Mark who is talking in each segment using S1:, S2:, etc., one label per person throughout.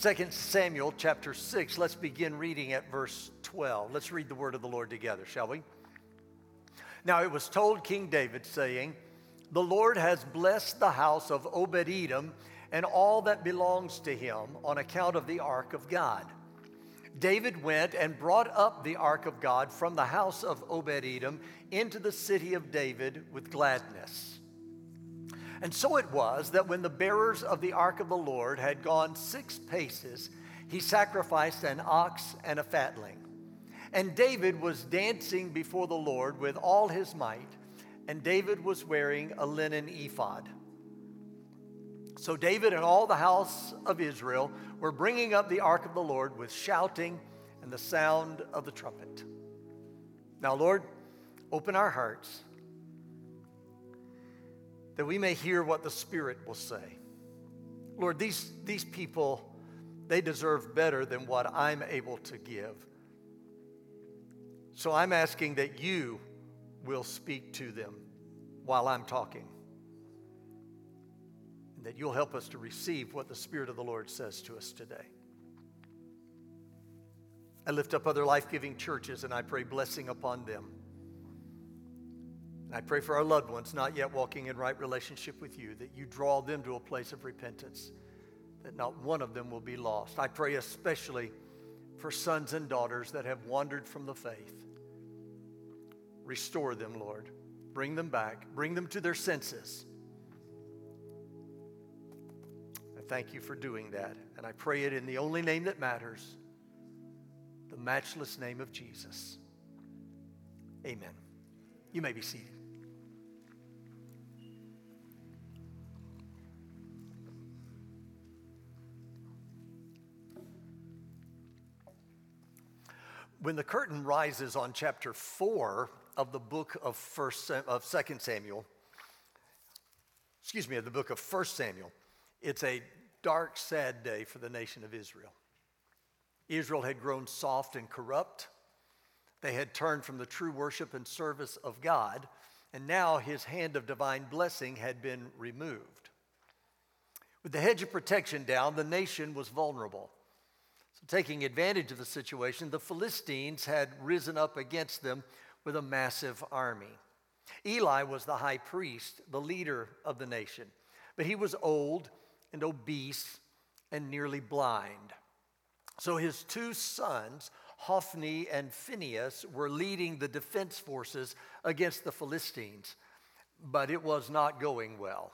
S1: 2 Samuel chapter 6. Let's begin reading at verse 12. Let's read the word of the Lord together, shall we? Now it was told King David, saying, The Lord has blessed the house of Obed Edom and all that belongs to him on account of the ark of God. David went and brought up the ark of God from the house of Obed Edom into the city of David with gladness. And so it was that when the bearers of the ark of the Lord had gone six paces, he sacrificed an ox and a fatling. And David was dancing before the Lord with all his might, and David was wearing a linen ephod. So David and all the house of Israel were bringing up the ark of the Lord with shouting and the sound of the trumpet. Now, Lord, open our hearts that we may hear what the Spirit will say. Lord, these, these people, they deserve better than what I'm able to give. So I'm asking that you will speak to them while I'm talking. And that you'll help us to receive what the Spirit of the Lord says to us today. I lift up other life giving churches and I pray blessing upon them. And I pray for our loved ones not yet walking in right relationship with you, that you draw them to a place of repentance, that not one of them will be lost. I pray especially for sons and daughters that have wandered from the faith. Restore them, Lord. Bring them back. Bring them to their senses. I thank you for doing that. And I pray it in the only name that matters the matchless name of Jesus. Amen. You may be seated. When the curtain rises on chapter 4 of the book of first of 2 Samuel, excuse me, of the book of 1 Samuel, it's a dark, sad day for the nation of Israel. Israel had grown soft and corrupt. They had turned from the true worship and service of God, and now his hand of divine blessing had been removed. With the hedge of protection down, the nation was vulnerable. So, taking advantage of the situation, the Philistines had risen up against them with a massive army. Eli was the high priest, the leader of the nation, but he was old and obese and nearly blind. So his two sons, Hophni and Phinehas, were leading the defense forces against the Philistines, but it was not going well.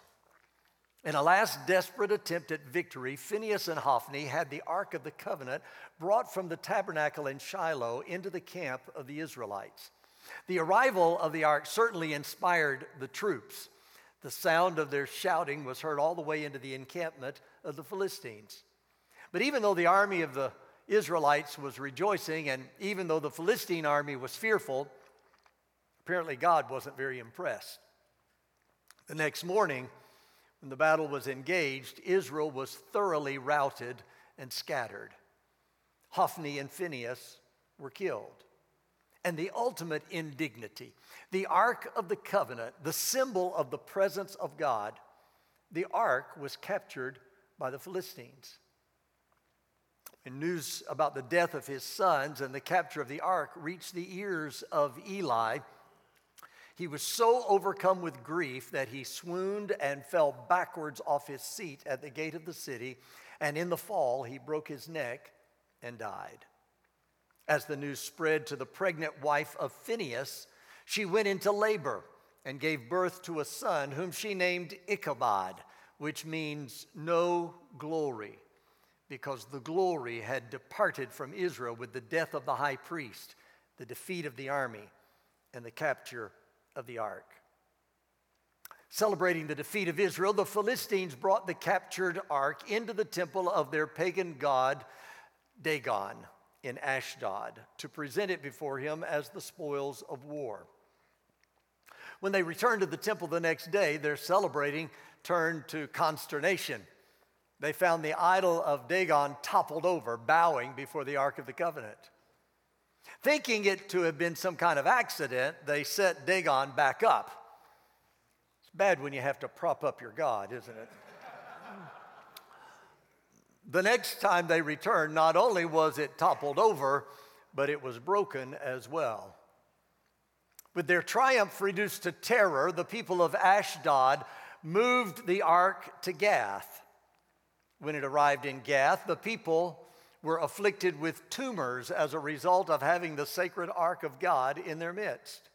S1: In a last desperate attempt at victory, Phinehas and Hophni had the Ark of the Covenant brought from the tabernacle in Shiloh into the camp of the Israelites. The arrival of the Ark certainly inspired the troops. The sound of their shouting was heard all the way into the encampment of the Philistines. But even though the army of the Israelites was rejoicing, and even though the Philistine army was fearful, apparently God wasn't very impressed. The next morning, when the battle was engaged, Israel was thoroughly routed and scattered. Hophni and Phinehas were killed. And the ultimate indignity, the Ark of the Covenant, the symbol of the presence of God, the Ark was captured by the Philistines. And news about the death of his sons and the capture of the ark reached the ears of Eli, he was so overcome with grief that he swooned and fell backwards off his seat at the gate of the city, and in the fall he broke his neck and died. As the news spread to the pregnant wife of Phinehas, she went into labor and gave birth to a son whom she named Ichabod, which means no glory, because the glory had departed from Israel with the death of the high priest, the defeat of the army, and the capture of the ark. Celebrating the defeat of Israel, the Philistines brought the captured ark into the temple of their pagan god Dagon in Ashdod to present it before him as the spoils of war. When they returned to the temple the next day, their celebrating turned to consternation. They found the idol of Dagon toppled over, bowing before the Ark of the Covenant. Thinking it to have been some kind of accident, they set Dagon back up. It's bad when you have to prop up your God, isn't it? The next time they returned, not only was it toppled over, but it was broken as well. With their triumph reduced to terror, the people of Ashdod moved the ark to Gath. When it arrived in Gath, the people were afflicted with tumors as a result of having the sacred ark of God in their midst.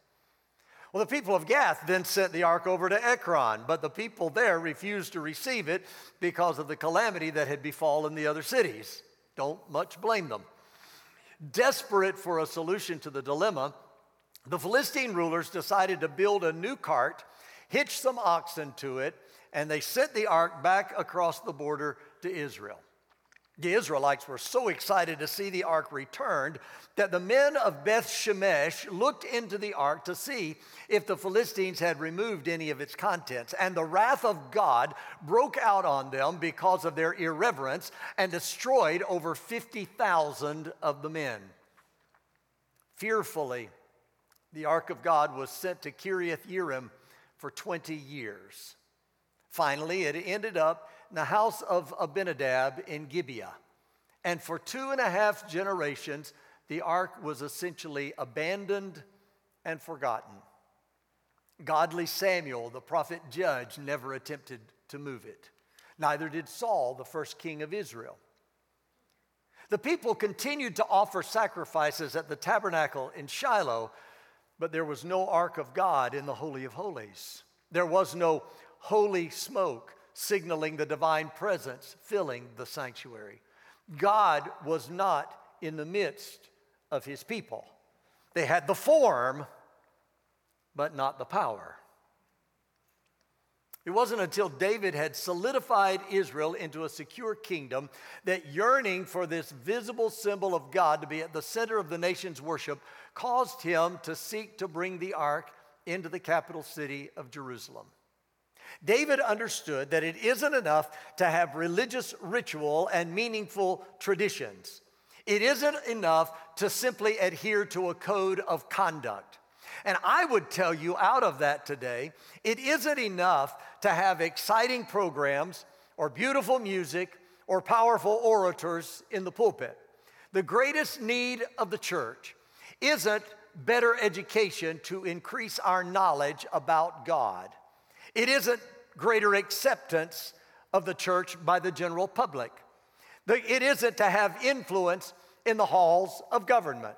S1: Well, the people of Gath then sent the ark over to Ekron, but the people there refused to receive it because of the calamity that had befallen the other cities. Don't much blame them. Desperate for a solution to the dilemma, the Philistine rulers decided to build a new cart, hitch some oxen to it, and they sent the ark back across the border to Israel. The Israelites were so excited to see the ark returned that the men of Beth Shemesh looked into the ark to see if the Philistines had removed any of its contents. And the wrath of God broke out on them because of their irreverence and destroyed over 50,000 of the men. Fearfully, the ark of God was sent to Kiriath Yearim for 20 years. Finally, it ended up in the house of Abinadab in Gibeah. And for two and a half generations, the ark was essentially abandoned and forgotten. Godly Samuel, the prophet judge, never attempted to move it. Neither did Saul, the first king of Israel. The people continued to offer sacrifices at the tabernacle in Shiloh, but there was no ark of God in the Holy of Holies. There was no holy smoke signaling the divine presence filling the sanctuary. God was not in the midst of his people. They had the form, but not the power. It wasn't until David had solidified Israel into a secure kingdom that yearning for this visible symbol of God to be at the center of the nation's worship caused him to seek to bring the ark into the capital city of Jerusalem. David understood that it isn't enough to have religious ritual and meaningful traditions. It isn't enough to simply adhere to a code of conduct. And I would tell you out of that today, it isn't enough to have exciting programs or beautiful music or powerful orators in the pulpit. The greatest need of the church isn't better education to increase our knowledge about God. It isn't greater acceptance of the church by the general public. It isn't to have influence in the halls of government.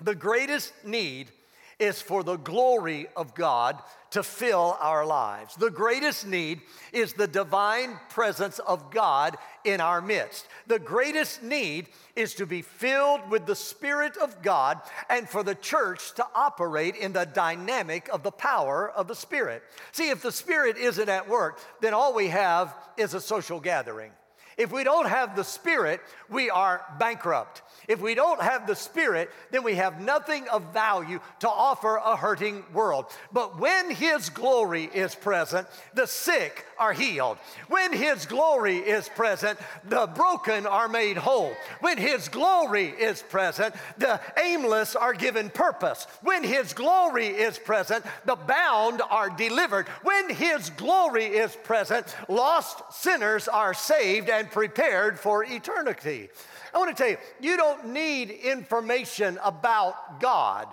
S1: The greatest need is for the glory of God to fill our lives. The greatest need is the divine presence of God in our midst. The greatest need is to be filled with the Spirit of God and for the church to operate in the dynamic of the power of the Spirit. See, if the Spirit isn't at work, then all we have is a social gathering. If we don't have the Spirit, we are bankrupt. If we don't have the Spirit, then we have nothing of value to offer a hurting world. But when His glory is present, the sick are healed. When His glory is present, the broken are made whole. When His glory is present, the aimless are given purpose. When His glory is present, the bound are delivered. When His glory is present, lost sinners are saved and prepared for eternity. I want to tell you, you don't need information about God,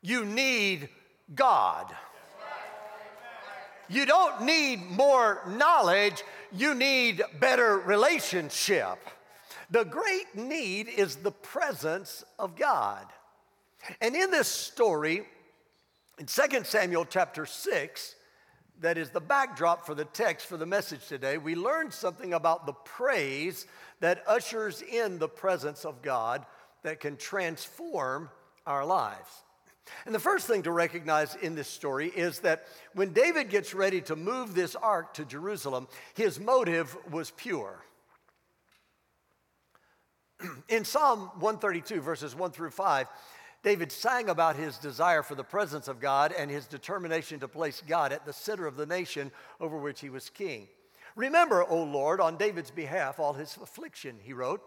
S1: you need God. You don't need more knowledge, you need better relationship. The great need is the presence of God. And in this story, in 2 Samuel chapter 6, that is the backdrop for the text for the message today, we learn something about the praise that ushers in the presence of God that can transform our lives. And the first thing to recognize in this story is that when David gets ready to move this ark to Jerusalem, his motive was pure. In Psalm 132, verses 1 through 5, David sang about his desire for the presence of God and his determination to place God at the center of the nation over which he was king. Remember, O Lord, on David's behalf, all his affliction, he wrote,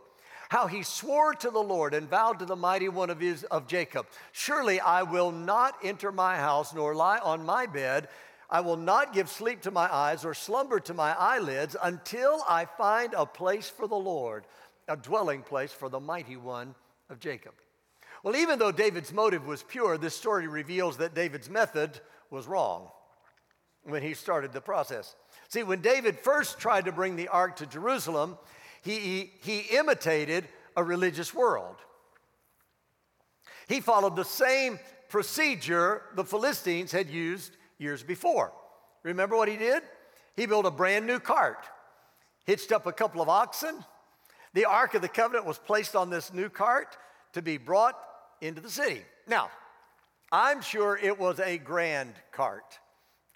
S1: how he swore to the Lord and vowed to the mighty one of, his, of Jacob, Surely I will not enter my house nor lie on my bed I will not give sleep to my eyes or slumber to my eyelids until I find a place for the Lord, a dwelling place for the mighty one of Jacob. Well, even though David's motive was pure, this story reveals that David's method was wrong when he started the process. See, when David first tried to bring the ark to Jerusalem, he, he, he imitated a religious world. He followed the same procedure the Philistines had used years before. Remember what he did? He built a brand new cart, hitched up a couple of oxen. The Ark of the Covenant was placed on this new cart to be brought into the city. Now, I'm sure it was a grand cart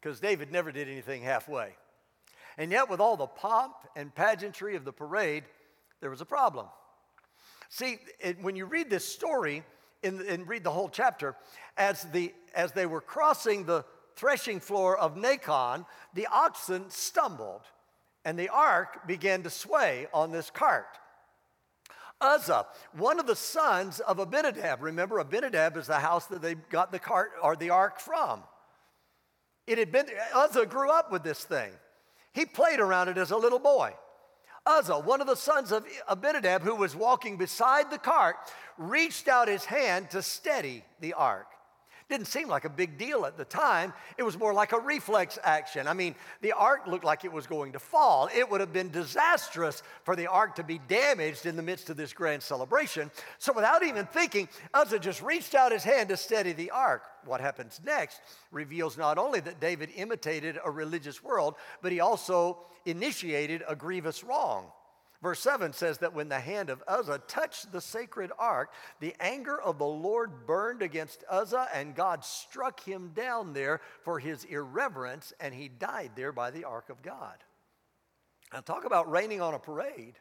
S1: because David never did anything halfway. And yet, with all the pomp and pageantry of the parade, there was a problem. See, it, when you read this story in, and read the whole chapter, as, the, as they were crossing the threshing floor of Nacon, the oxen stumbled, and the ark began to sway on this cart. Uzzah, one of the sons of Abinadab, remember Abinadab is the house that they got the cart or the ark from. It had been, Uzzah grew up with this thing. He played around it as a little boy. Uzzah, one of the sons of Abinadab, who was walking beside the cart, reached out his hand to steady the ark. Didn't seem like a big deal at the time. It was more like a reflex action. I mean, the ark looked like it was going to fall. It would have been disastrous for the ark to be damaged in the midst of this grand celebration. So, without even thinking, Uzzah just reached out his hand to steady the ark. What happens next reveals not only that David imitated a religious world, but he also initiated a grievous wrong. Verse 7 says that when the hand of Uzzah touched the sacred ark, the anger of the Lord burned against Uzzah, and God struck him down there for his irreverence, and he died there by the ark of God. Now, talk about raining on a parade.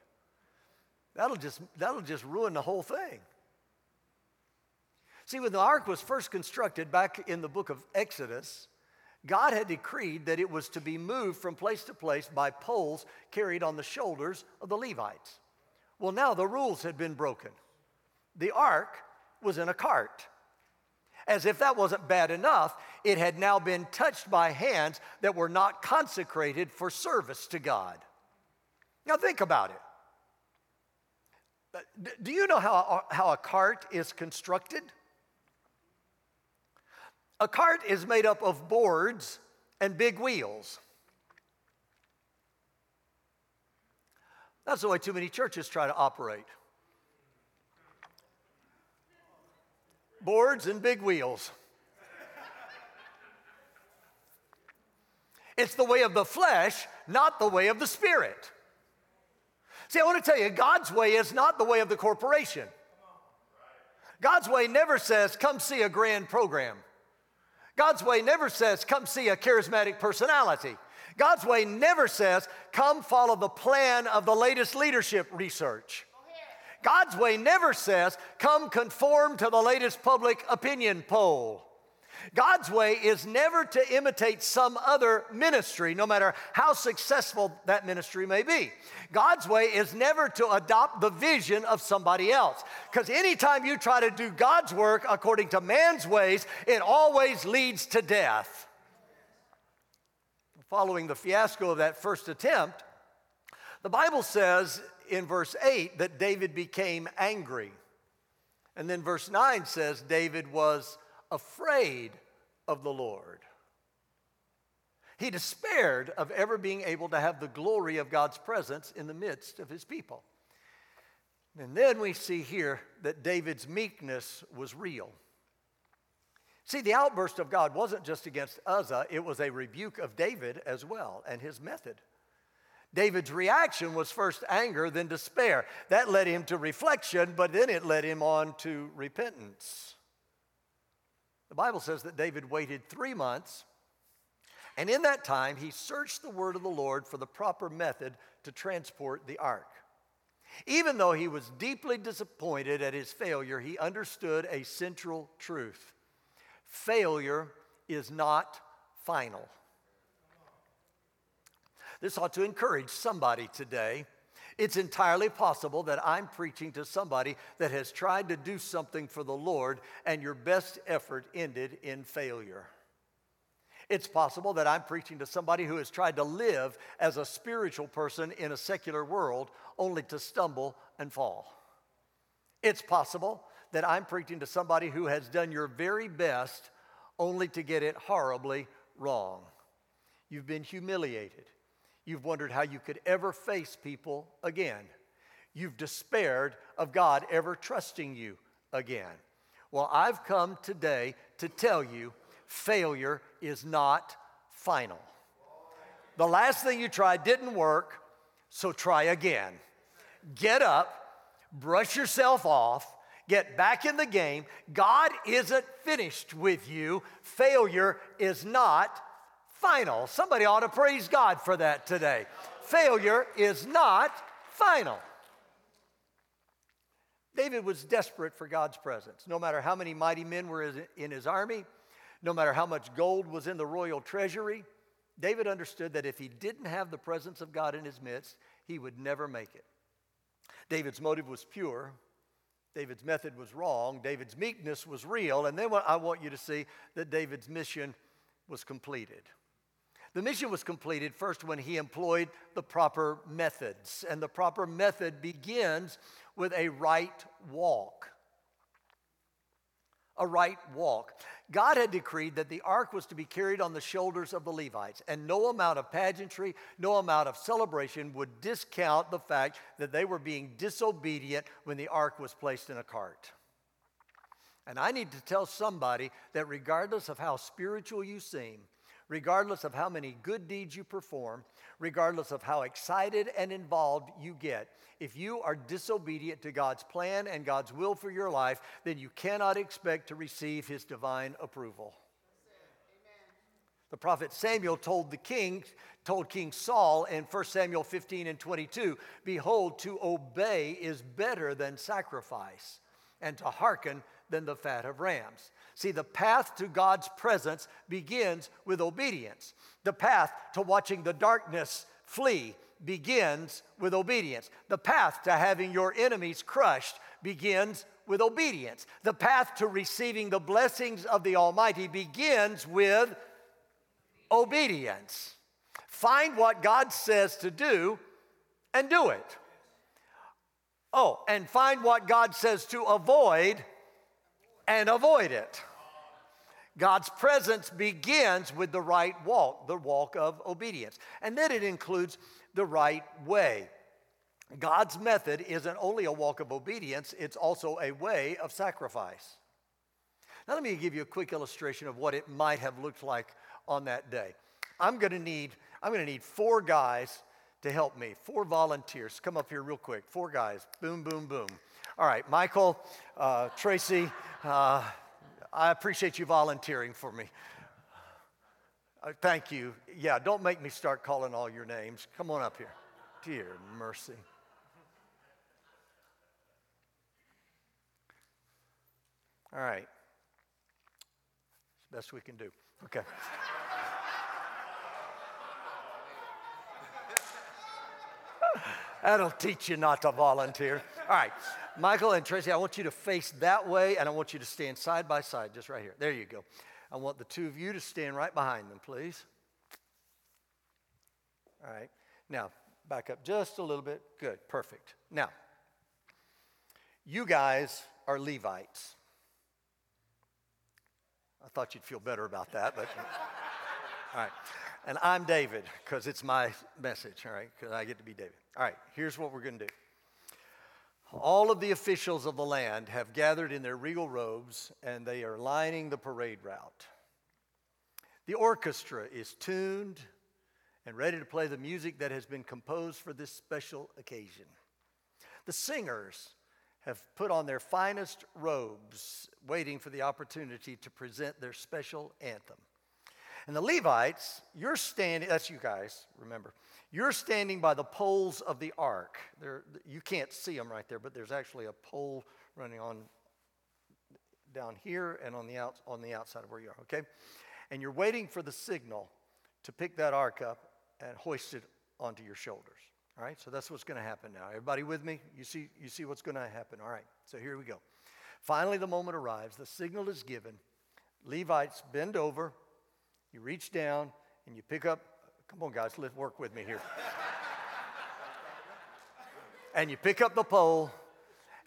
S1: That'll just, that'll just ruin the whole thing. See, when the ark was first constructed back in the book of Exodus, God had decreed that it was to be moved from place to place by poles carried on the shoulders of the Levites. Well, now the rules had been broken. The ark was in a cart. As if that wasn't bad enough, it had now been touched by hands that were not consecrated for service to God. Now, think about it. Uh, do you know how, how a cart is constructed? A cart is made up of boards and big wheels. That's the way too many churches try to operate. Boards and big wheels. It's the way of the flesh, not the way of the spirit. See, I want to tell you, God's way is not the way of the corporation. God's way never says, come see a grand program. God's way never says, come see a charismatic personality. God's way never says, come follow the plan of the latest leadership research. God's way never says, come conform to the latest public opinion poll. God's way is never to imitate some other ministry, no matter how successful that ministry may be. God's way is never to adopt the vision of somebody else. Because anytime you try to do God's work according to man's ways, it always leads to death. Following the fiasco of that first attempt, the Bible says in verse 8 that David became angry. And then verse 9 says David was afraid of the Lord. He despaired of ever being able to have the glory of God's presence in the midst of his people. And then we see here that David's meekness was real. See, the outburst of God wasn't just against Uzzah, it was a rebuke of David as well and his method. David's reaction was first anger, then despair. That led him to reflection, but then it led him on to repentance. The Bible says that David waited three months, and in that time he searched the word of the Lord for the proper method to transport the ark. Even though he was deeply disappointed at his failure, he understood a central truth failure is not final. This ought to encourage somebody today it's entirely possible that I'm preaching to somebody that has tried to do something for the Lord and your best effort ended in failure. It's possible that I'm preaching to somebody who has tried to live as a spiritual person in a secular world only to stumble and fall. It's possible that I'm preaching to somebody who has done your very best only to get it horribly wrong. You've been humiliated. You've wondered how you could ever face people again. You've despaired of God ever trusting you again. Well, I've come today to tell you failure is not final. The last thing you tried didn't work, so try again. Get up, brush yourself off, get back in the game. God isn't finished with you. Failure is not final. Somebody ought to praise God for that today. Failure is not final. David was desperate for God's presence. No matter how many mighty men were in his army, no matter how much gold was in the royal treasury, David understood that if he didn't have the presence of God in his midst, he would never make it. David's motive was pure. David's method was wrong. David's meekness was real. And then I want you to see that David's mission was completed. The mission was completed first when he employed the proper methods. And the proper method begins with a right walk a right walk. God had decreed that the ark was to be carried on the shoulders of the Levites, and no amount of pageantry, no amount of celebration would discount the fact that they were being disobedient when the ark was placed in a cart. And I need to tell somebody that regardless of how spiritual you seem, regardless of how many good deeds you perform, regardless of how excited and involved you get, if you are disobedient to God's plan and God's will for your life, then you cannot expect to receive his divine approval. The prophet Samuel told the king, told King Saul in 1 Samuel 15 and 22, Behold, to obey is better than sacrifice, and to hearken than the fat of rams. See, the path to God's presence begins with obedience. The path to watching the darkness flee begins with obedience. The path to having your enemies crushed begins with obedience. The path to receiving the blessings of the Almighty begins with obedience. Find what God says to do and do it. Oh, and find what God says to avoid and avoid it. God's presence begins with the right walk, the walk of obedience. And then it includes the right way. God's method isn't only a walk of obedience, it's also a way of sacrifice. Now, let me give you a quick illustration of what it might have looked like on that day. I'm going to need, I'm to need four guys to help me, four volunteers. Come up here real quick. Four guys. Boom, boom, boom. All right, Michael, uh, Tracy, uh, I appreciate you volunteering for me. Uh, thank you. Yeah, don't make me start calling all your names. Come on up here. Dear mercy. All right. It's the best we can do. Okay. That'll teach you not to volunteer. All right. Michael and Tracy, I want you to face that way, and I want you to stand side by side, just right here. There you go. I want the two of you to stand right behind them, please. All right. Now, back up just a little bit. Good. Perfect. Now, you guys are Levites. I thought you'd feel better about that, but all right. And I'm David because it's my message, all right, because I get to be David. All right, here's what we're going to do. All of the officials of the land have gathered in their regal robes and they are lining the parade route. The orchestra is tuned and ready to play the music that has been composed for this special occasion. The singers have put on their finest robes, waiting for the opportunity to present their special anthem. And the Levites, you're standing, that's you guys, remember, you're standing by the poles of the ark. There, you can't see them right there, but there's actually a pole running on down here and on the, out, on the outside of where you are, okay? And you're waiting for the signal to pick that ark up and hoist it onto your shoulders. All right, so that's what's going to happen now. Everybody with me? You see, you see what's going to happen. All right, so here we go. Finally, the moment arrives. The signal is given. Levites bend over You reach down and you pick up, come on, guys, let's work with me here. and you pick up the pole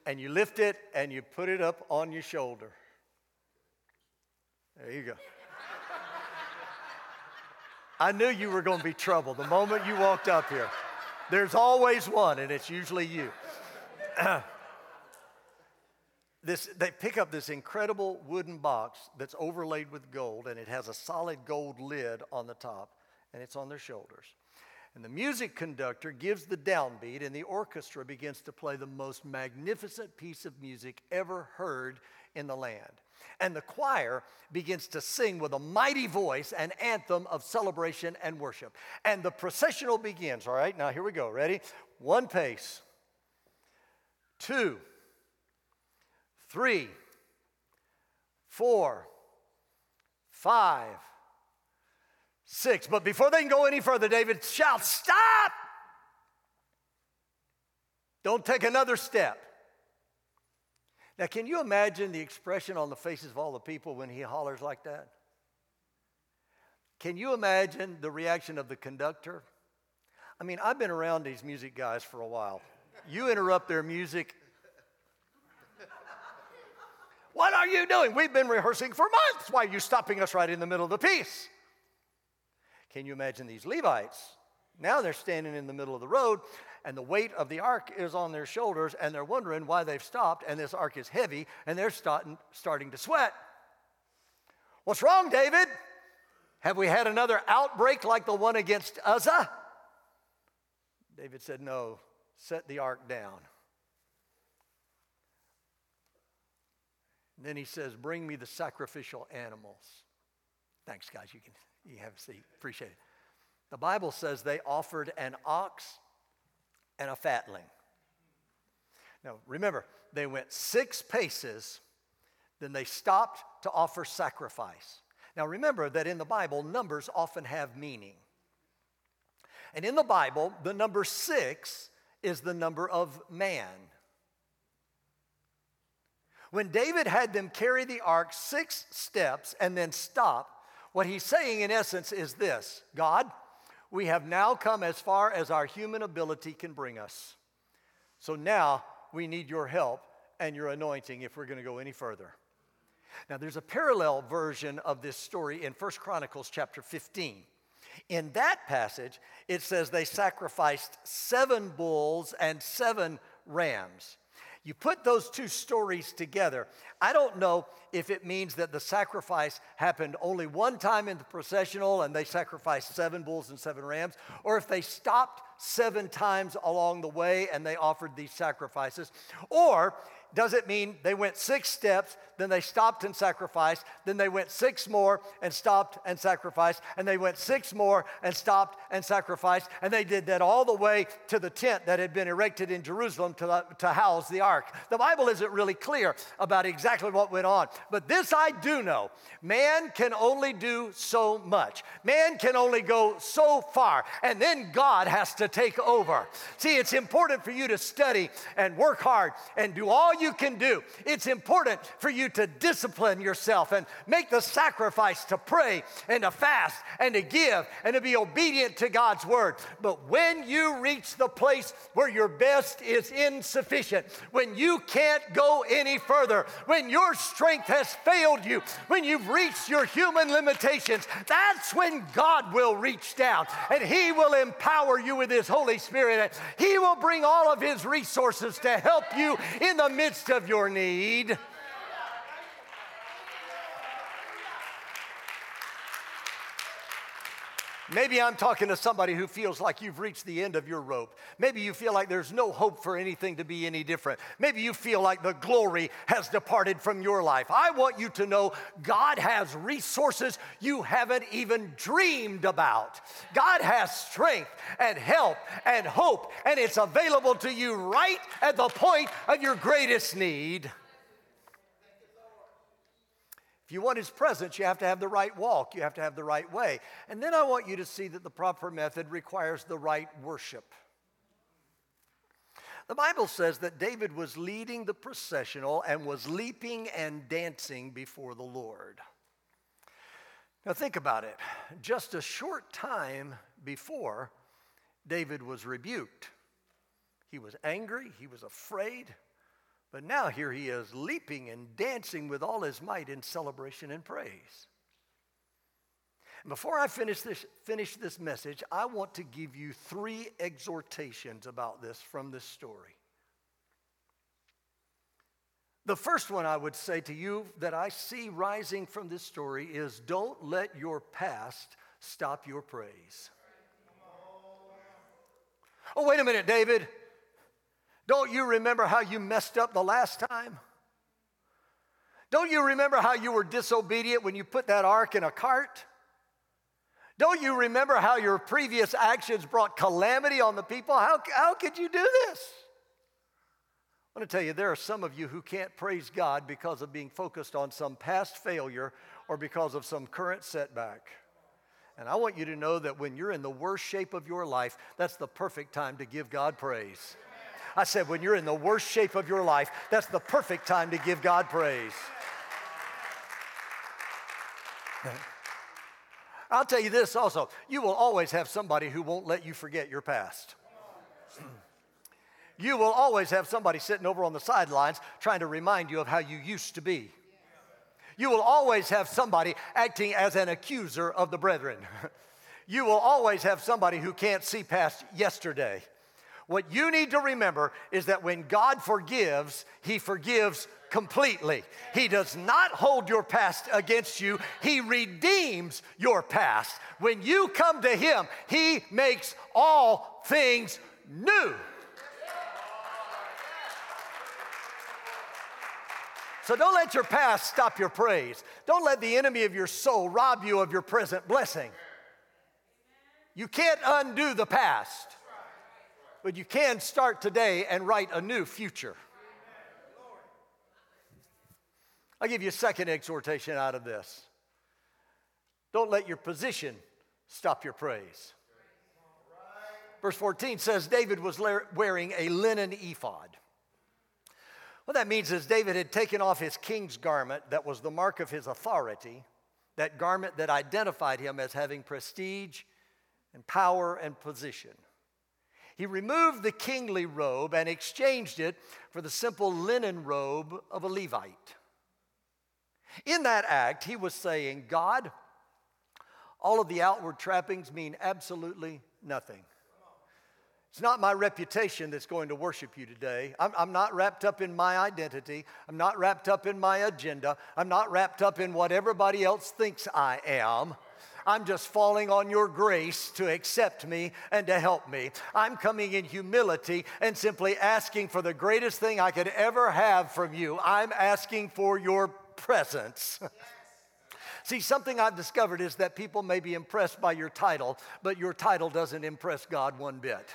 S1: and you lift it and you put it up on your shoulder. There you go. I knew you were going to be trouble the moment you walked up here. There's always one, and it's usually you. this, they pick up this incredible wooden box that's overlaid with gold, and it has a solid gold lid on the top, and it's on their shoulders. And the music conductor gives the downbeat, and the orchestra begins to play the most magnificent piece of music ever heard in the land. And the choir begins to sing with a mighty voice an anthem of celebration and worship. And the processional begins. All right, now here we go. Ready? One pace, two, three, four, five, six. But before they can go any further, David shouts, Stop! Don't take another step. Now, can you imagine the expression on the faces of all the people when he hollers like that? Can you imagine the reaction of the conductor? I mean, I've been around these music guys for a while. You interrupt their music. What are you doing? We've been rehearsing for months. Why are you stopping us right in the middle of the piece? Can you imagine these Levites? Now they're standing in the middle of the road and the weight of the ark is on their shoulders, and they're wondering why they've stopped, and this ark is heavy, and they're starting, starting to sweat. What's wrong, David? Have we had another outbreak like the one against Uzzah? David said, No, set the ark down. And then he says, Bring me the sacrificial animals. Thanks, guys. You can you have a seat. Appreciate it. The Bible says they offered an ox and a fatling. Now, remember, they went six paces, then they stopped to offer sacrifice. Now, remember that in the Bible, numbers often have meaning. And in the Bible, the number six is the number of man. When David had them carry the ark six steps and then stop, what he's saying in essence is this God, we have now come as far as our human ability can bring us. So now we need your help and your anointing if we're going to go any further. Now there's a parallel version of this story in First Chronicles chapter 15. In that passage, it says they sacrificed seven bulls and seven rams. You put those two stories together. I don't know if it means that the sacrifice happened only one time in the processional and they sacrificed seven bulls and seven rams, or if they stopped seven times along the way and they offered these sacrifices, or does it mean they went six steps, then they stopped and sacrificed, then they went six more and stopped and sacrificed, and they went six more and stopped and sacrificed, and they did that all the way to the tent that had been erected in Jerusalem to, to house the ark. The Bible isn't really clear about exactly what went on, but this I do know man can only do so much, man can only go so far, and then God has to take over. See, it's important for you to study and work hard and do all you can do. It's important for you to discipline yourself and make the sacrifice to pray and to fast and to give and to be obedient to God's word. But when you reach the place where your best is insufficient, when you can't go any further, when your strength has failed you, when you've reached your human limitations, that's when God will reach down and He will empower you with His Holy Spirit. He will bring all of His resources to help you in the midst midst of your need. Maybe I'm talking to somebody who feels like you've reached the end of your rope. Maybe you feel like there's no hope for anything to be any different. Maybe you feel like the glory has departed from your life. I want you to know God has resources you haven't even dreamed about. God has strength and help and hope, and it's available to you right at the point of your greatest need. You want his presence, you have to have the right walk, you have to have the right way. And then I want you to see that the proper method requires the right worship. The Bible says that David was leading the processional and was leaping and dancing before the Lord. Now, think about it. Just a short time before, David was rebuked. He was angry, he was afraid, but now here he is leaping and dancing with all his might in celebration and praise. Before I finish this, finish this message, I want to give you three exhortations about this from this story. The first one I would say to you that I see rising from this story is don't let your past stop your praise. Oh, wait a minute, David. Don't you remember how you messed up the last time? Don't you remember how you were disobedient when you put that ark in a cart? Don't you remember how your previous actions brought calamity on the people? How, how could you do this? I want to tell you, there are some of you who can't praise God because of being focused on some past failure or because of some current setback. And I want you to know that when you're in the worst shape of your life, that's the perfect time to give God praise. I said, when you're in the worst shape of your life, that's the perfect time to give God praise. I'll tell you this also you will always have somebody who won't let you forget your past. You will always have somebody sitting over on the sidelines trying to remind you of how you used to be. You will always have somebody acting as an accuser of the brethren. You will always have somebody who can't see past yesterday. What you need to remember is that when God forgives, He forgives completely. He does not hold your past against you, He redeems your past. When you come to Him, He makes all things new. So don't let your past stop your praise. Don't let the enemy of your soul rob you of your present blessing. You can't undo the past, but you can start today and write a new future. I'll give you a second exhortation out of this. Don't let your position stop your praise. Verse 14 says David was wearing a linen ephod. What that means is David had taken off his king's garment that was the mark of his authority, that garment that identified him as having prestige and power and position. He removed the kingly robe and exchanged it for the simple linen robe of a Levite. In that act, he was saying, God, all of the outward trappings mean absolutely nothing. It's not my reputation that's going to worship you today. I'm, I'm, not wrapped up in my identity. I'm not wrapped up in my agenda. I'm not wrapped up in what everybody else thinks I am. I'm just falling on your grace to accept me and to help me. I'm coming in humility and simply asking for the greatest thing I could ever have from you. I'm asking for your presence. See, something I've discovered is that people may be impressed by your title, but your title doesn't impress God one bit.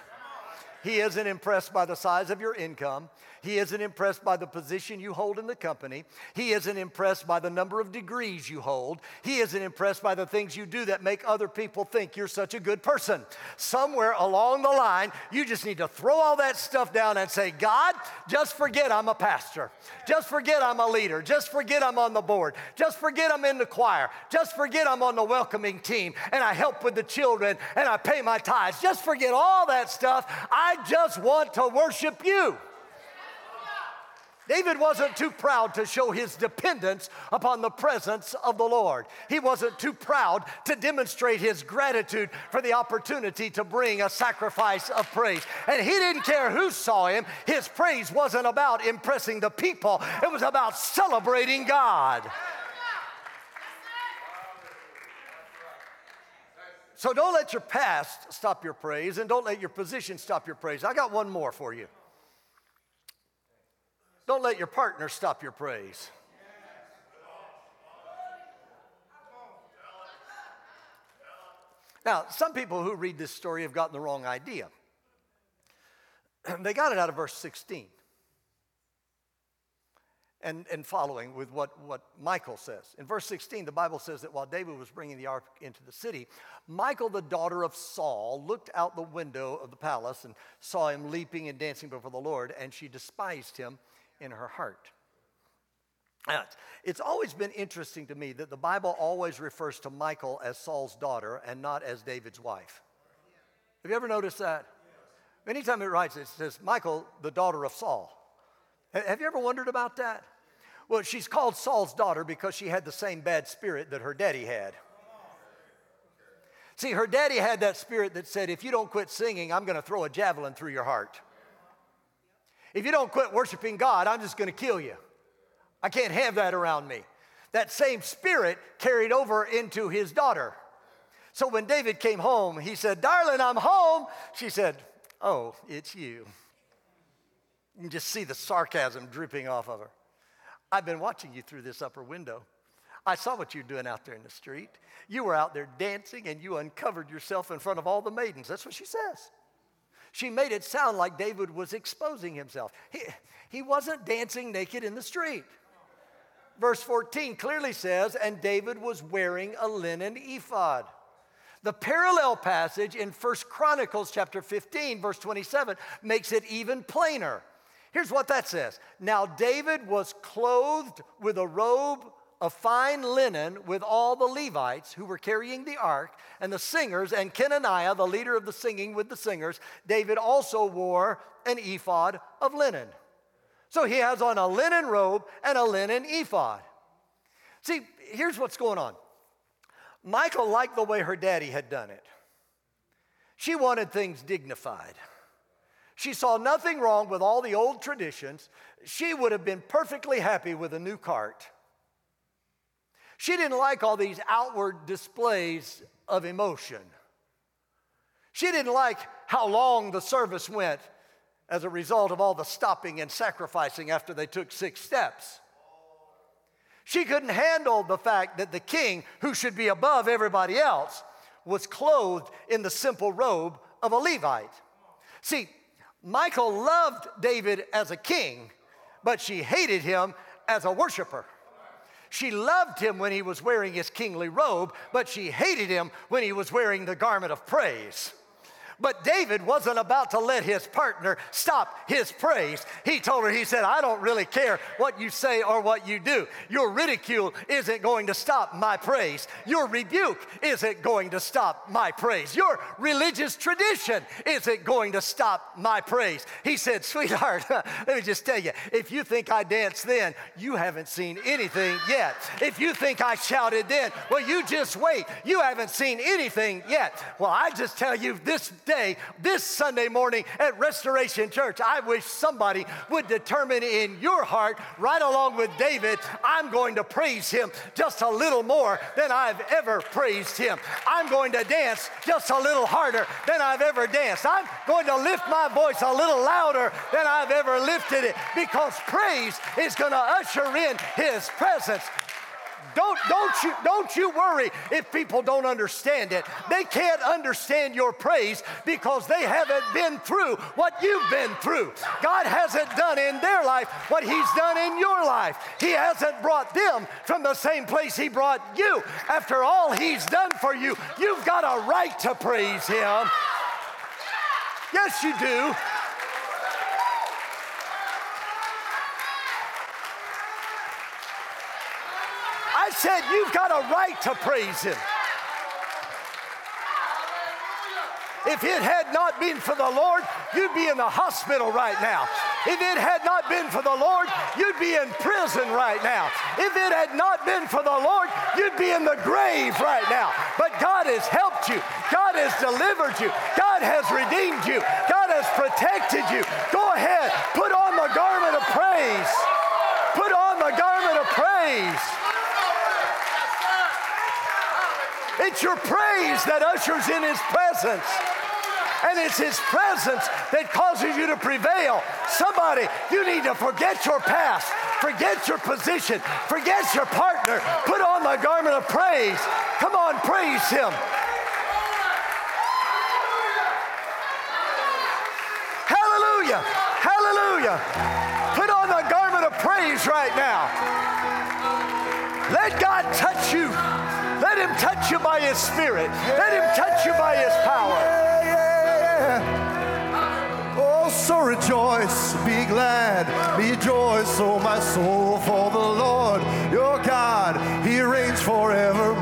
S1: He isn't impressed by the size of your income. He isn't impressed by the position you hold in the company. He isn't impressed by the number of degrees you hold. He isn't impressed by the things you do that make other people think you're such a good person. Somewhere along the line, you just need to throw all that stuff down and say, God, just forget I'm a pastor. Just forget I'm a leader. Just forget I'm on the board. Just forget I'm in the choir. Just forget I'm on the welcoming team and I help with the children and I pay my tithes. Just forget all that stuff. I just want to worship you. David wasn't too proud to show his dependence upon the presence of the Lord. He wasn't too proud to demonstrate his gratitude for the opportunity to bring a sacrifice of praise. And he didn't care who saw him. His praise wasn't about impressing the people, it was about celebrating God. So don't let your past stop your praise and don't let your position stop your praise. I got one more for you. Don't let your partner stop your praise. Now, some people who read this story have gotten the wrong idea. they got it out of verse 16 and, and following with what, what Michal says. In verse 16, the Bible says that while David was bringing the ark into the city, Michal, the daughter of Saul, looked out the window of the palace and saw him leaping and dancing before the Lord, and she despised him in her heart. Uh, it's always been interesting to me that the Bible always refers to Michal as Saul's daughter and not as David's wife. Have you ever noticed that? Anytime it writes, it says Michal, the daughter of Saul. Have you ever wondered about that? Well, she's called Saul's daughter because she had the same bad spirit that her daddy had. See, her daddy had that spirit that said, if you don't quit singing, I'm going to throw a javelin through your heart. If you don't quit worshiping God, I'm just going to kill you. I can't have that around me. That same spirit carried over into his daughter. So when David came home, he said, Darling, I'm home. She said, Oh, it's you. You can just see the sarcasm dripping off of her. I've been watching you through this upper window. I saw what you were doing out there in the street. You were out there dancing and you uncovered yourself in front of all the maidens. That's what she says. She made it sound like David was exposing himself. He, he wasn't dancing naked in the street. Verse 14 clearly says, and David was wearing a linen ephod. The parallel passage in First Chronicles chapter 15, verse 27, makes it even plainer. Here's what that says Now David was clothed with a robe of fine linen with all the Levites who were carrying the ark and the singers, and Kenaniah, the leader of the singing with the singers. David also wore an ephod of linen. So he has on a linen robe and a linen ephod. See, here's what's going on Michal liked the way her daddy had done it. She wanted things dignified. She saw nothing wrong with all the old traditions. She would have been perfectly happy with a new cart. She didn't like all these outward displays of emotion. She didn't like how long the service went as a result of all the stopping and sacrificing after they took six steps. She couldn't handle the fact that the king, who should be above everybody else, was clothed in the simple robe of a Levite. See, Michal loved David as a king, but she hated him as a worshiper. She loved him when he was wearing his kingly robe, but she hated him when he was wearing the garment of praise. But David wasn't about to let his partner stop his praise. He told her, he said, I don't really care what you say or what you do. Your ridicule isn't going to stop my praise. Your rebuke isn't going to stop my praise. Your religious tradition isn't going to stop my praise. He said, Sweetheart, let me just tell you, if you think I danced then, you haven't seen anything yet. If you think I shouted then, well, you just wait. You haven't seen anything yet. Well, I just tell you this day, this Sunday morning at Restoration Church, I wish somebody would determine in your heart, right along with David, I'm going to praise him just a little more than I've ever praised him. I'm going to dance just a little harder than I've ever danced. I'm going to lift my voice a little louder than I've ever lifted it because praise is going to usher in his presence. Don't, don't, you, don't you worry if people don't understand it. They can't understand your praise because they haven't been through what you've been through. God hasn't done in their life what He's done in your life. He hasn't brought them from the same place He brought you. After all He's done for you, you've got a right to praise Him. Yes, you do. Said, You've got a right to praise Him. If it had not been for the Lord, you'd be in the hospital right now. If it had not been for the Lord, you'd be in prison right now. If it had not been for the Lord, you'd be in the grave right now. But God has helped you. God has delivered you. God has redeemed you. God has protected you. Go ahead, put on the garment of praise. Put on the garment of praise. It's your praise that ushers in His presence. And it's His presence that causes you to prevail. Somebody, you need to forget your past, forget your position, forget your partner, put on the garment of praise. Come on, praise Him. Hallelujah! Hallelujah! Put on the garment of praise right now. Let God touch you. Let him touch you by his spirit. Let him touch you by his power.
S2: Also oh,
S1: rejoice, be glad, be joyous, So oh my soul, for the Lord your God, he reigns
S2: forever.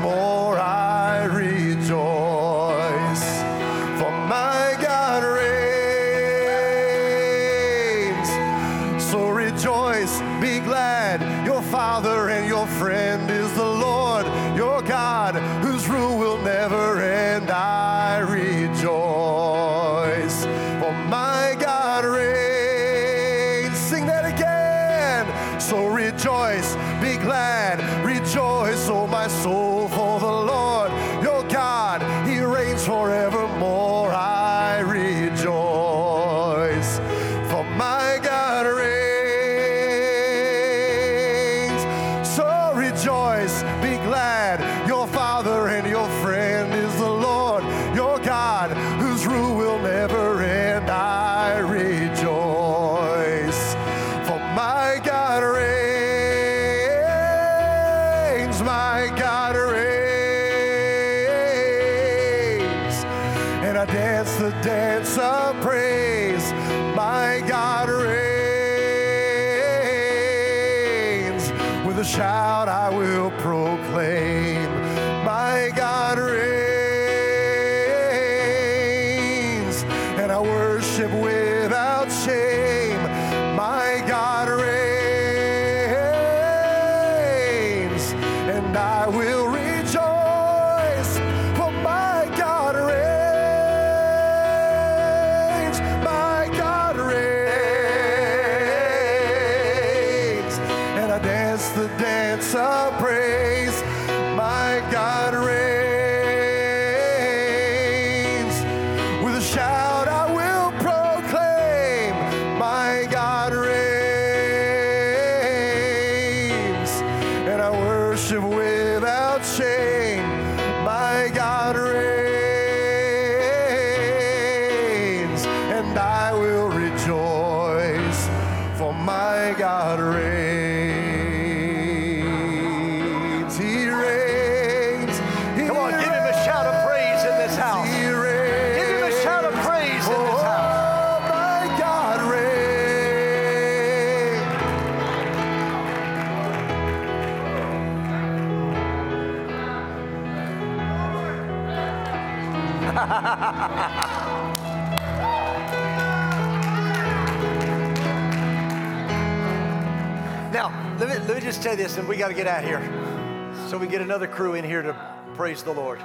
S2: Me, let me just tell you this, and we got to get out of here. So we get another crew in here to praise the Lord.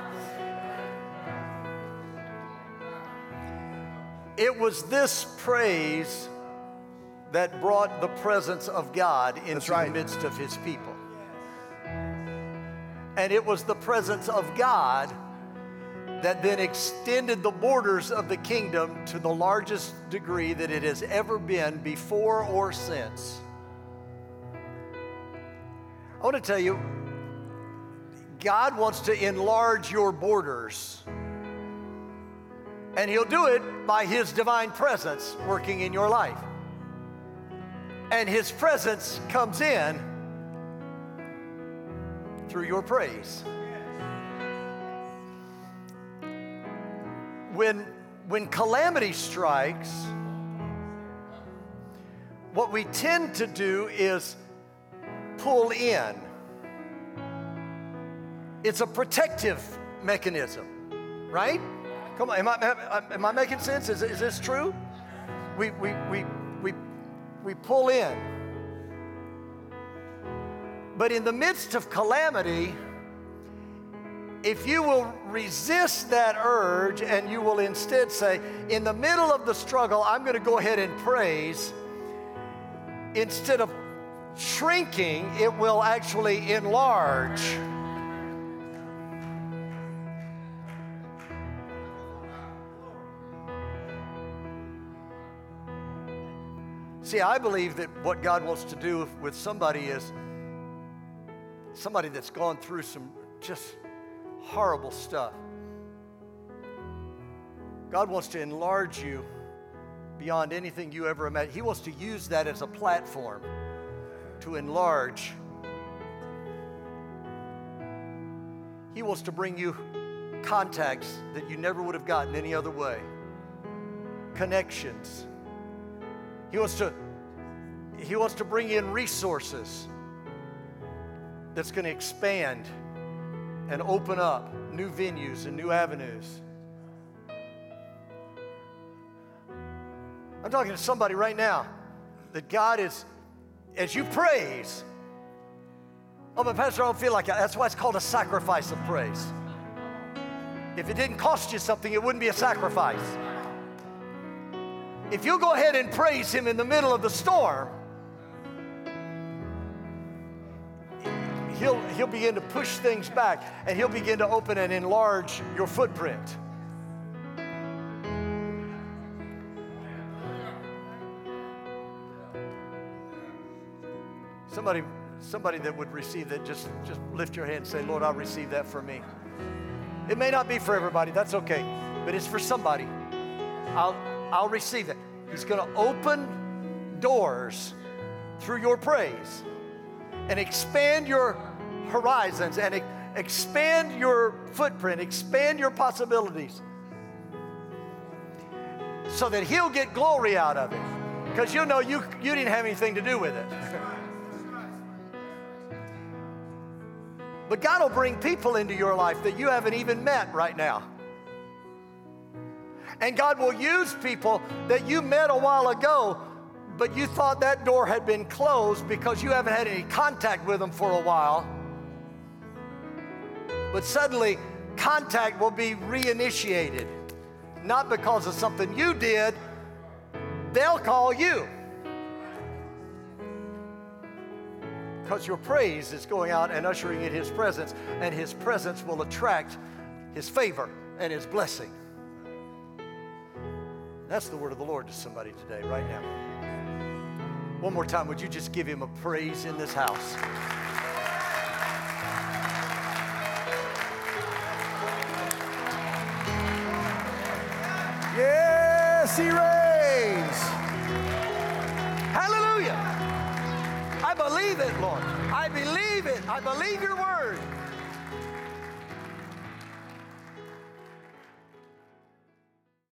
S2: It was this praise that brought the presence of God into
S1: right.
S2: the midst of his people. And it was the presence of God that then extended the borders of the kingdom to the largest degree that it has ever been before or since. I want to tell you, God wants to enlarge your borders. And He'll do it by His divine presence working in your life. And His presence comes in through your praise. When, when calamity strikes, what we tend to do is pull in. It's a protective mechanism, right? Come on, am I, am I making sense? Is, is this true? We, we, we, we, we pull in. But in the midst of calamity, if you will resist that urge and you will instead say, in the middle of the struggle, I'm going to go ahead and praise, instead of shrinking, it will actually enlarge. See, I believe that what God wants to do with somebody is somebody that's gone through some just horrible stuff. God wants to enlarge you beyond anything you ever imagined. He wants to use that as a platform to enlarge. He wants to bring you contacts that you never would have gotten any other way, connections. He wants to, he wants to bring in resources that's going to expand
S1: and open up new venues and new avenues. I'm talking to somebody right now that God is, as you praise, oh, but Pastor, I don't feel like that. That's why it's called a sacrifice of praise. If it didn't cost you something, it wouldn't be a sacrifice. If you go ahead and praise Him in the middle of the storm, he'll, he'll begin to push things back and he'll begin to open and enlarge your footprint. Somebody, somebody that would receive that, just, just lift your hand and say, Lord, I'll receive that for me. It may not be for everybody, that's okay, but it's for somebody. I'll, I'll receive it. He's going to open doors through your praise and expand your horizons and expand your footprint, expand your possibilities so that He'll get glory out of it. Because you know you, you didn't have anything to do with it. but God will bring people into your life that you haven't even met right now. And God will use people that you met a while ago, but you thought that door had been closed because you haven't had any contact with them for a while. But suddenly, contact will be reinitiated. Not because of something you did, they'll call you. Because your praise is going out and ushering in His presence, and His presence will attract His favor and His blessing. That's the word of the Lord to somebody today, right now. One more time, would you just give Him a praise in this house?
S2: Yes, he reigns.
S1: Hallelujah. I believe it, Lord. I believe it. I believe your word.